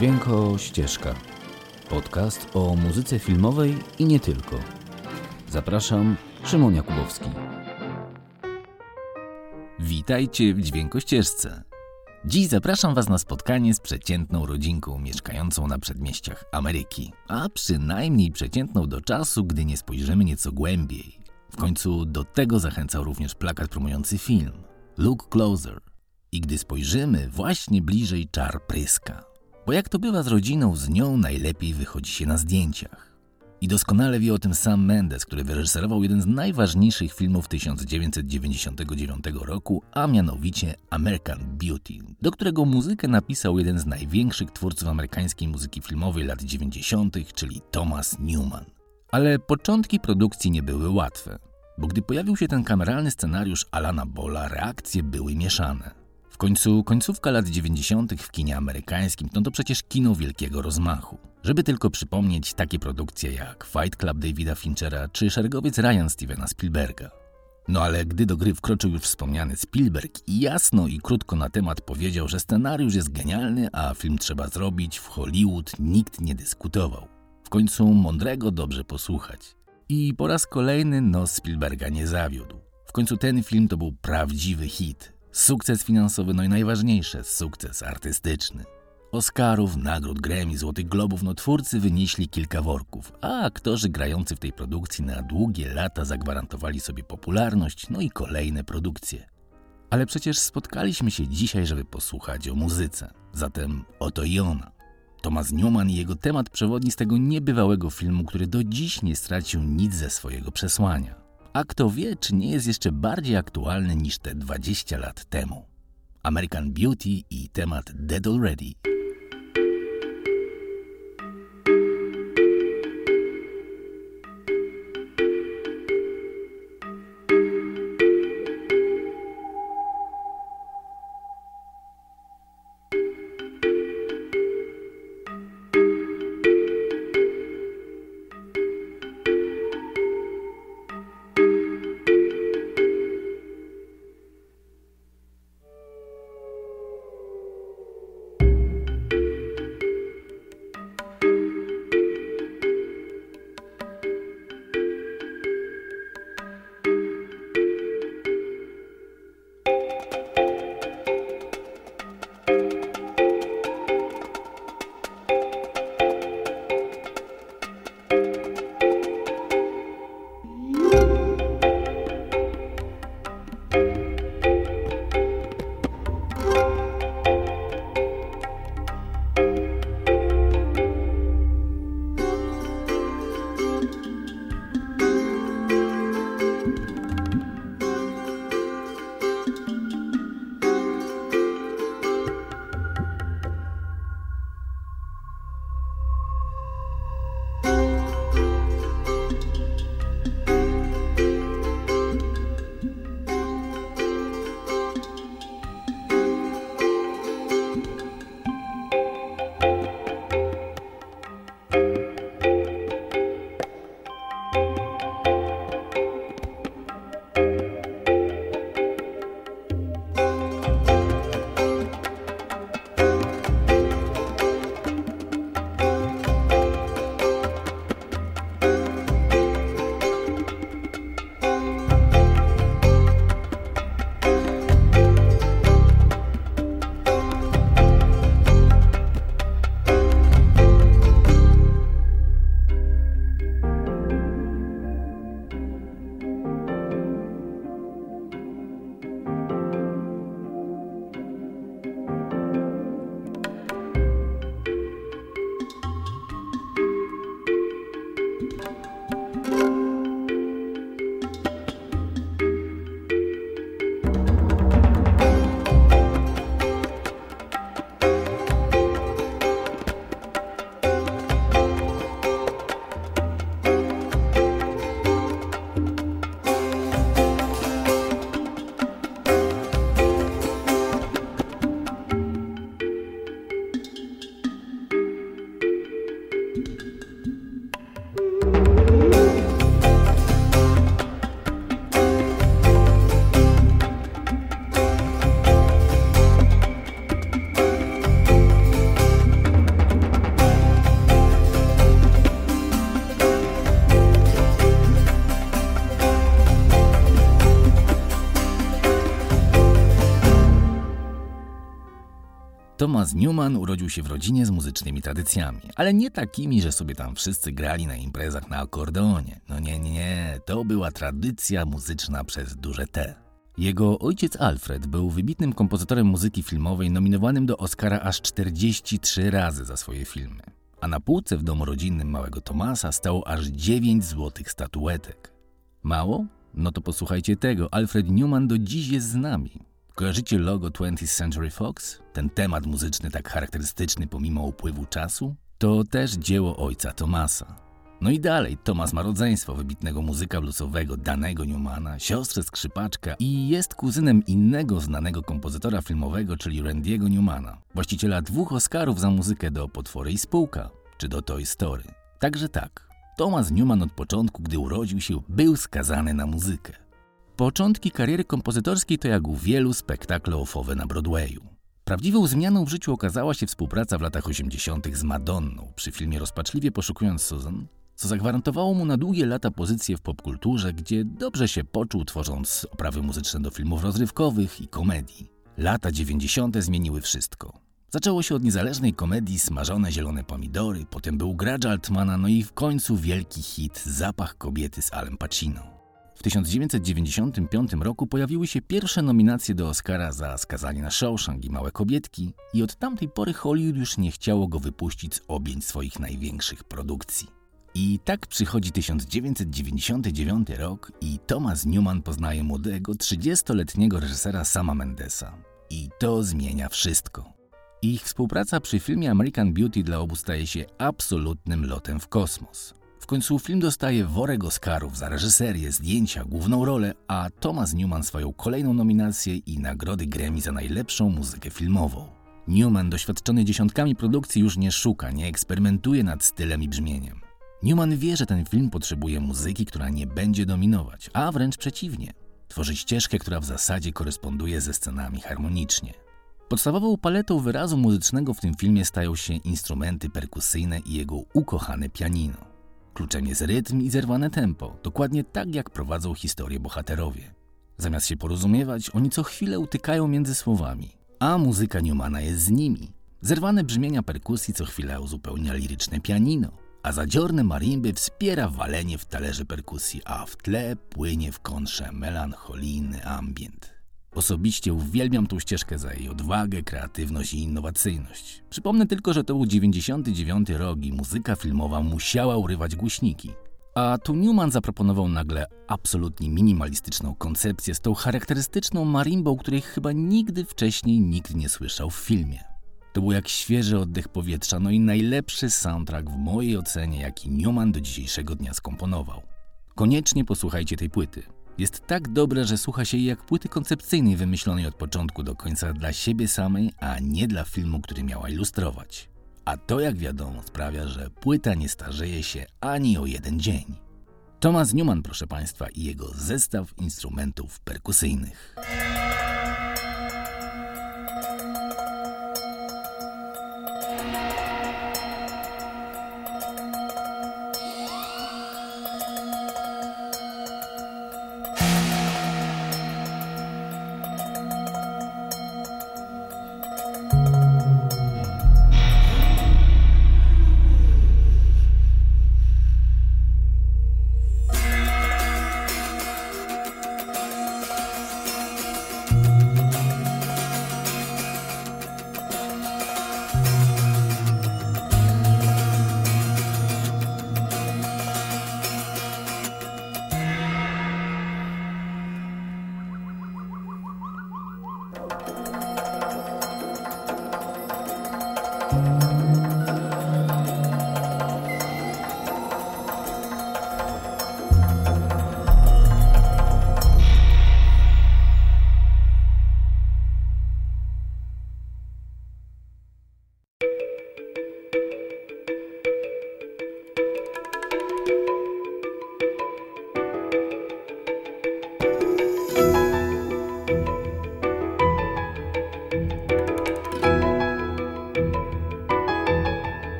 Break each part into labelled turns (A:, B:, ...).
A: Dźwięko Ścieżka. Podcast o muzyce filmowej i nie tylko. Zapraszam, Szymon Jakubowski. Witajcie w Dźwięko Ścieżce. Dziś zapraszam Was na spotkanie z przeciętną rodzinką mieszkającą na przedmieściach Ameryki, a przynajmniej przeciętną do czasu, gdy nie spojrzymy nieco głębiej. W końcu do tego zachęcał również plakat promujący film Look Closer. I gdy spojrzymy właśnie bliżej czar pryska. Bo jak to bywa z rodziną, z nią najlepiej wychodzi się na zdjęciach. I doskonale wie o tym sam Mendes, który wyreżyserował jeden z najważniejszych filmów 1999 roku, a mianowicie American Beauty, do którego muzykę napisał jeden z największych twórców amerykańskiej muzyki filmowej lat 90., czyli Thomas Newman. Ale początki produkcji nie były łatwe, bo gdy pojawił się ten kameralny scenariusz Alana Bola, reakcje były mieszane. Końcu końcówka lat 90. w kinie amerykańskim no to przecież kino wielkiego rozmachu. Żeby tylko przypomnieć takie produkcje jak Fight Club Davida Finchera czy Szeregowiec Ryan Stevena Spielberga. No ale gdy do gry wkroczył już wspomniany Spielberg i jasno i krótko na temat powiedział, że scenariusz jest genialny, a film trzeba zrobić, w Hollywood nikt nie dyskutował. W końcu mądrego dobrze posłuchać. I po raz kolejny nos Spielberga nie zawiódł. W końcu ten film to był prawdziwy hit. Sukces finansowy, no i najważniejsze, sukces artystyczny. Oscarów, nagród Grammy, Złotych Globów, no twórcy wynieśli kilka worków, a aktorzy grający w tej produkcji na długie lata zagwarantowali sobie popularność, no i kolejne produkcje. Ale przecież spotkaliśmy się dzisiaj, żeby posłuchać o muzyce. Zatem oto i ona. Thomas Newman i jego temat przewodni z tego niebywałego filmu, który do dziś nie stracił nic ze swojego przesłania. A kto wie, czy nie jest jeszcze bardziej aktualny niż te 20 lat temu. American Beauty i temat Dead Already. Thomas Newman urodził się w rodzinie z muzycznymi tradycjami, ale nie takimi, że sobie tam wszyscy grali na imprezach na akordeonie. No nie, nie, nie, to była tradycja muzyczna przez duże T. Jego ojciec Alfred był wybitnym kompozytorem muzyki filmowej nominowanym do Oscara aż 43 razy za swoje filmy. A na półce w domu rodzinnym małego Tomasa stało aż 9 złotych statuetek. Mało? No to posłuchajcie tego. Alfred Newman do dziś jest z nami. Kojarzycie logo 20th Century Fox? Ten temat muzyczny tak charakterystyczny pomimo upływu czasu? To też dzieło ojca Tomasa. No i dalej, Tomas ma rodzeństwo wybitnego muzyka bluesowego Danego Newmana, siostrę skrzypaczka i jest kuzynem innego znanego kompozytora filmowego, czyli Randy'ego Newmana, właściciela dwóch Oscarów za muzykę do Potwory i Spółka, czy do Toy Story. Także tak, Thomas Newman od początku, gdy urodził się, był skazany na muzykę. Początki kariery kompozytorskiej to jak u wielu spektakle ofowe na Broadwayu. Prawdziwą zmianą w życiu okazała się współpraca w latach 80. z Madonną przy filmie Rozpaczliwie poszukując Susan, co zagwarantowało mu na długie lata pozycję w popkulturze, gdzie dobrze się poczuł tworząc oprawy muzyczne do filmów rozrywkowych i komedii. Lata 90. zmieniły wszystko. Zaczęło się od niezależnej komedii Smażone zielone pomidory, potem był gracz Altmana, no i w końcu wielki hit Zapach kobiety z Alem Pacino. W 1995 roku pojawiły się pierwsze nominacje do Oscara za skazanie na Shawshank i Małe Kobietki i od tamtej pory Hollywood już nie chciało go wypuścić z objęć swoich największych produkcji. I tak przychodzi 1999 rok i Thomas Newman poznaje młodego, 30-letniego reżysera Sama Mendesa. I to zmienia wszystko. Ich współpraca przy filmie American Beauty dla obu staje się absolutnym lotem w kosmos. W końcu film dostaje worek Oscarów za reżyserię, zdjęcia, główną rolę, a Thomas Newman swoją kolejną nominację i nagrody Grammy za najlepszą muzykę filmową. Newman, doświadczony dziesiątkami produkcji, już nie szuka, nie eksperymentuje nad stylem i brzmieniem. Newman wie, że ten film potrzebuje muzyki, która nie będzie dominować, a wręcz przeciwnie. Tworzy ścieżkę, która w zasadzie koresponduje ze scenami harmonicznie. Podstawową paletą wyrazu muzycznego w tym filmie stają się instrumenty perkusyjne i jego ukochane pianino. Kluczem jest rytm i zerwane tempo, dokładnie tak jak prowadzą historię bohaterowie. Zamiast się porozumiewać, oni co chwilę utykają między słowami, a muzyka Newmana jest z nimi. Zerwane brzmienia perkusji co chwilę uzupełnia liryczne pianino, a zadziorne marimby wspiera walenie w talerze perkusji, a w tle płynie w kontrze melancholijny ambient. Osobiście uwielbiam tą ścieżkę za jej odwagę, kreatywność i innowacyjność. Przypomnę tylko, że to był 99 rok i muzyka filmowa musiała urywać głośniki. A tu Newman zaproponował nagle absolutnie minimalistyczną koncepcję z tą charakterystyczną marimbą, której chyba nigdy wcześniej nikt nie słyszał w filmie. To był jak świeży oddech powietrza, no i najlepszy soundtrack w mojej ocenie, jaki Newman do dzisiejszego dnia skomponował. Koniecznie posłuchajcie tej płyty. Jest tak dobra, że słucha się jej jak płyty koncepcyjnej wymyślonej od początku do końca dla siebie samej, a nie dla filmu, który miała ilustrować. A to, jak wiadomo, sprawia, że płyta nie starzeje się ani o jeden dzień. Thomas Newman, proszę Państwa, i jego zestaw instrumentów perkusyjnych.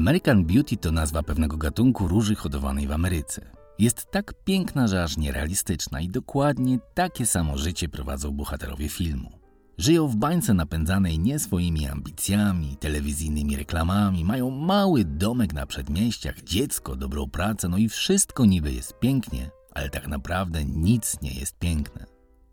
A: American Beauty to nazwa pewnego gatunku róży hodowanej w Ameryce. Jest tak piękna, że aż nierealistyczna i dokładnie takie samo życie prowadzą bohaterowie filmu. Żyją w bańce napędzanej nie swoimi ambicjami, telewizyjnymi reklamami, mają mały domek na przedmieściach, dziecko, dobrą pracę, no i wszystko niby jest pięknie, ale tak naprawdę nic nie jest piękne.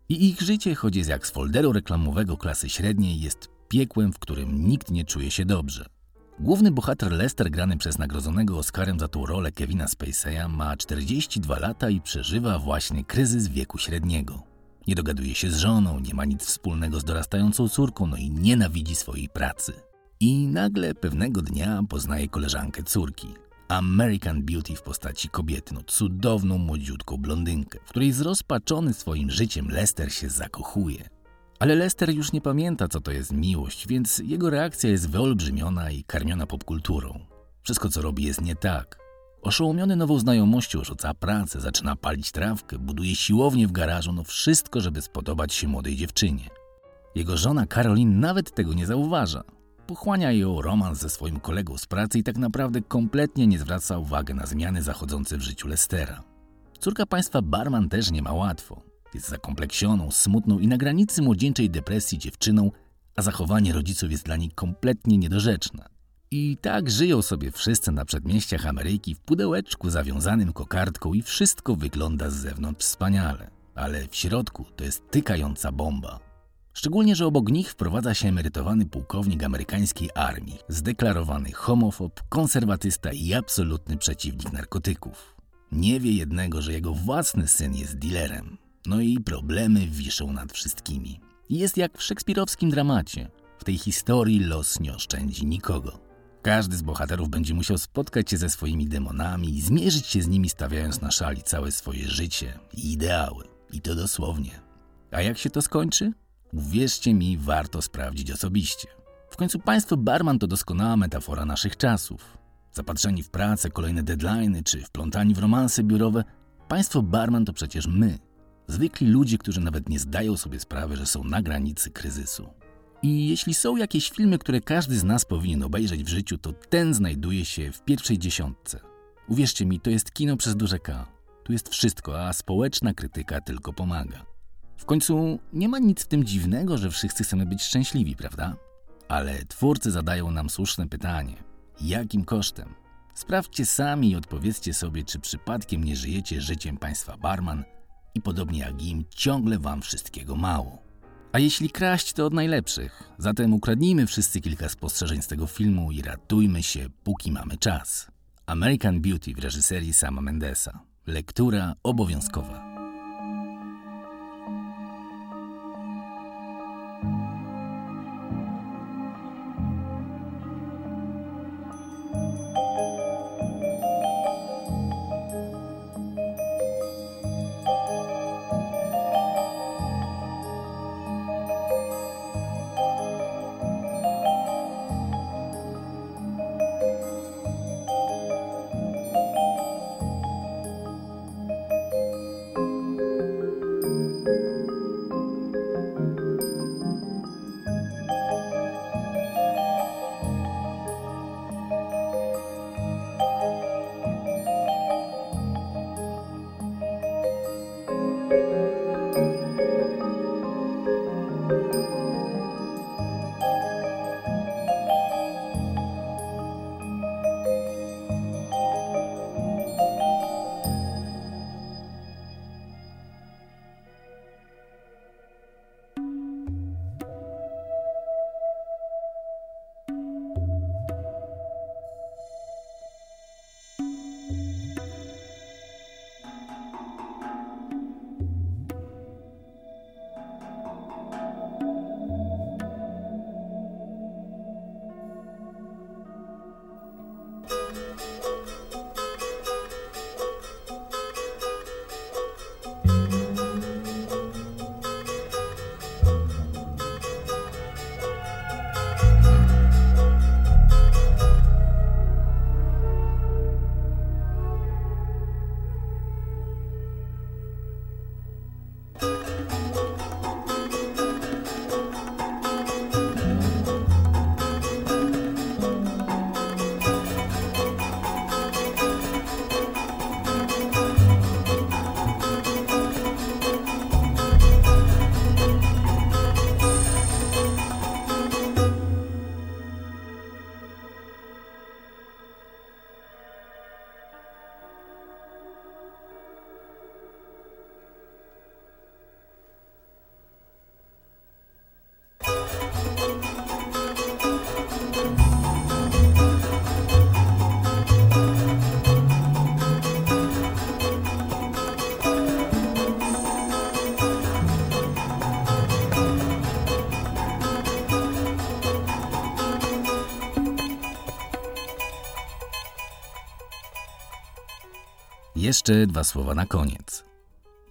A: I ich życie, choć jest jak z folderu reklamowego klasy średniej, jest piekłem, w którym nikt nie czuje się dobrze. Główny bohater Lester, grany przez nagrodzonego Oscarem za tą rolę Kevina Spacey'a, ma 42 lata i przeżywa właśnie kryzys wieku średniego. Nie dogaduje się z żoną, nie ma nic wspólnego z dorastającą córką, no i nienawidzi swojej pracy. I nagle pewnego dnia poznaje koleżankę córki, American Beauty w postaci kobiety, no cudowną, młodziutką blondynkę, w której zrozpaczony swoim życiem Lester się zakochuje. Ale Lester już nie pamięta, co to jest miłość, więc jego reakcja jest wyolbrzymiona i karmiona popkulturą. Wszystko, co robi, jest nie tak. Oszołomiony nową znajomością rzuca pracę, zaczyna palić trawkę, buduje siłownię w garażu, no wszystko, żeby spodobać się młodej dziewczynie. Jego żona Caroline nawet tego nie zauważa. Pochłania ją romans ze swoim kolegą z pracy i tak naprawdę kompletnie nie zwraca uwagi na zmiany zachodzące w życiu Lestera. Córka państwa Barman też nie ma łatwo. Jest zakompleksioną, smutną i na granicy młodzieńczej depresji dziewczyną, a zachowanie rodziców jest dla niej kompletnie niedorzeczne. I tak żyją sobie wszyscy na przedmieściach Ameryki w pudełeczku zawiązanym kokardką i wszystko wygląda z zewnątrz wspaniale, ale w środku to jest tykająca bomba. Szczególnie, że obok nich wprowadza się emerytowany pułkownik amerykańskiej armii, zdeklarowany homofob, konserwatysta i absolutny przeciwnik narkotyków. Nie wie jednego, że jego własny syn jest dealerem. No i problemy wiszą nad wszystkimi. Jest jak w szekspirowskim dramacie. W tej historii los nie oszczędzi nikogo. Każdy z bohaterów będzie musiał spotkać się ze swoimi demonami i zmierzyć się z nimi, stawiając na szali całe swoje życie i ideały. I to dosłownie. A jak się to skończy? Uwierzcie mi, warto sprawdzić osobiście. W końcu państwo barman to doskonała metafora naszych czasów. Zapatrzeni w pracę, kolejne deadlines czy wplątani w romanse biurowe, państwo barman to przecież my. Zwykli ludzie, którzy nawet nie zdają sobie sprawy, że są na granicy kryzysu. I jeśli są jakieś filmy, które każdy z nas powinien obejrzeć w życiu, to ten znajduje się w pierwszej dziesiątce. Uwierzcie mi, to jest kino przez duże K. Tu jest wszystko, a społeczna krytyka tylko pomaga. W końcu nie ma nic w tym dziwnego, że wszyscy chcemy być szczęśliwi, prawda? Ale twórcy zadają nam słuszne pytanie: jakim kosztem? Sprawdźcie sami i odpowiedzcie sobie, czy przypadkiem nie żyjecie życiem państwa barman i podobnie jak im, ciągle wam wszystkiego mało. A jeśli kraść, to od najlepszych. Zatem ukradnijmy wszyscy kilka spostrzeżeń z tego filmu i ratujmy się, póki mamy czas. American Beauty w reżyserii Sama Mendesa. Lektura obowiązkowa. Jeszcze dwa słowa na koniec.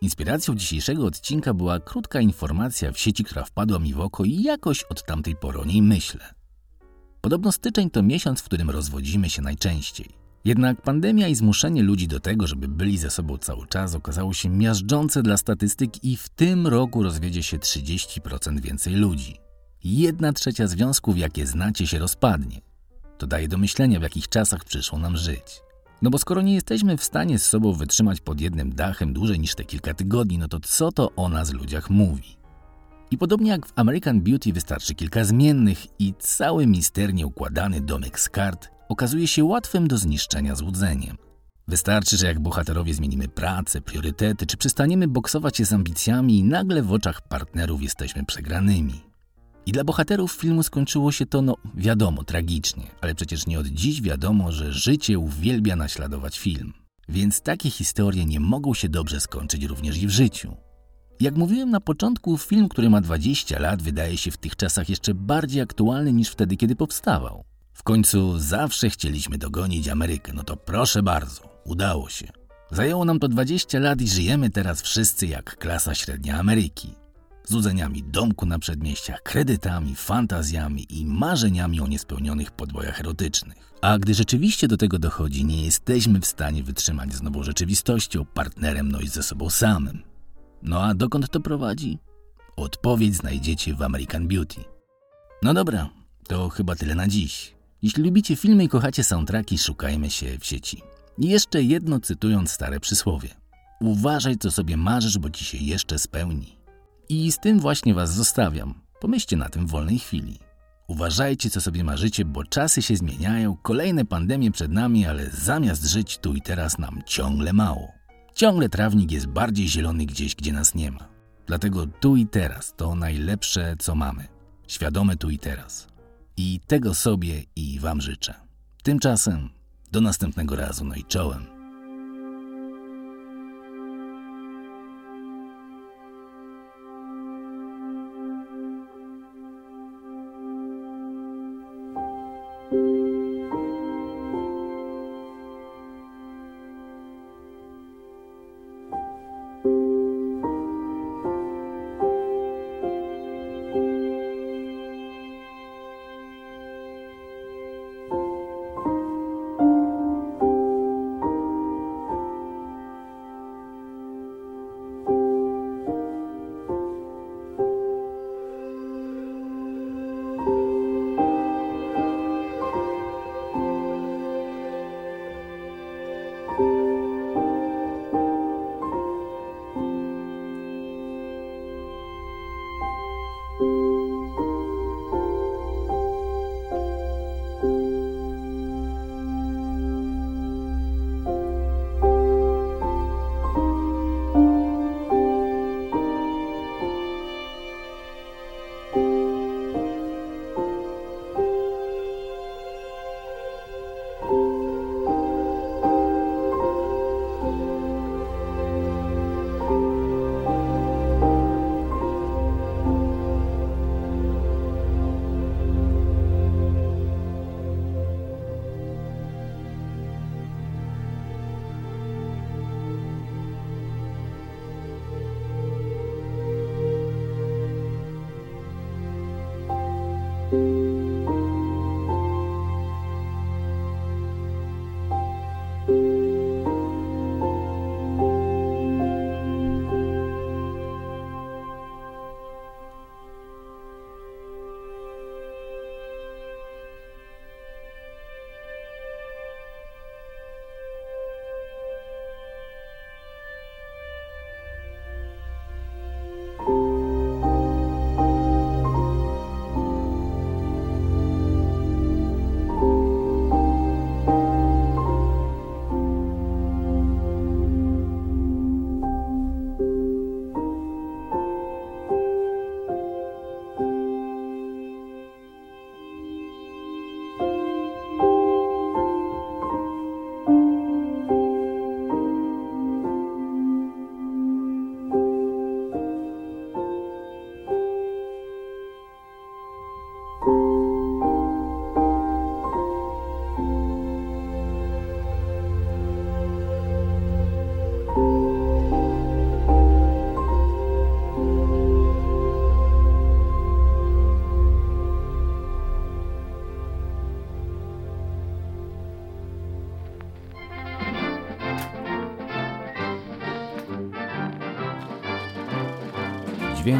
A: Inspiracją dzisiejszego odcinka była krótka informacja w sieci, która wpadła mi w oko i jakoś od tamtej pory o niej myślę. Podobno styczeń to miesiąc, w którym rozwodzimy się najczęściej. Jednak pandemia i zmuszenie ludzi do tego, żeby byli ze sobą cały czas, okazało się miażdżące dla statystyk i w tym roku rozwiedzie się 30% więcej ludzi. Jedna trzecia związków, jakie znacie, się rozpadnie. To daje do myślenia, w jakich czasach przyszło nam żyć. No bo skoro nie jesteśmy w stanie z sobą wytrzymać pod jednym dachem dłużej niż te kilka tygodni, no to co to o nas ludziach mówi? I podobnie jak w American Beauty wystarczy kilka zmiennych i cały misternie układany domek z kart okazuje się łatwym do zniszczenia złudzeniem. Wystarczy, że jak bohaterowie zmienimy pracę, priorytety, czy przestaniemy boksować się z ambicjami i nagle w oczach partnerów jesteśmy przegranymi. I dla bohaterów filmu skończyło się to, no wiadomo, tragicznie, ale przecież nie od dziś wiadomo, że życie uwielbia naśladować film. Więc takie historie nie mogą się dobrze skończyć również i w życiu. Jak mówiłem na początku, film, który ma 20 lat, wydaje się w tych czasach jeszcze bardziej aktualny niż wtedy, kiedy powstawał. W końcu zawsze chcieliśmy dogonić Amerykę, no to proszę bardzo, udało się. Zajęło nam to 20 lat i żyjemy teraz wszyscy jak klasa średnia Ameryki złudzeniami domku na przedmieściach, kredytami, fantazjami i marzeniami o niespełnionych podbojach erotycznych. A gdy rzeczywiście do tego dochodzi, nie jesteśmy w stanie wytrzymać z nową rzeczywistością, partnerem, no i ze sobą samym. No a dokąd to prowadzi? Odpowiedź znajdziecie w American Beauty. No dobra, to chyba tyle na dziś. Jeśli lubicie filmy i kochacie soundtracki, szukajmy się w sieci. I jeszcze jedno cytując stare przysłowie. Uważaj, co sobie marzysz, bo ci się jeszcze spełni. I z tym właśnie Was zostawiam. Pomyślcie na tym w wolnej chwili. Uważajcie, co sobie marzycie, bo czasy się zmieniają, kolejne pandemie przed nami, ale zamiast żyć tu i teraz nam ciągle mało. Ciągle trawnik jest bardziej zielony gdzieś, gdzie nas nie ma. Dlatego tu i teraz to najlepsze, co mamy. Świadome tu i teraz. I tego sobie i Wam życzę. Tymczasem do następnego razu, no i czołem.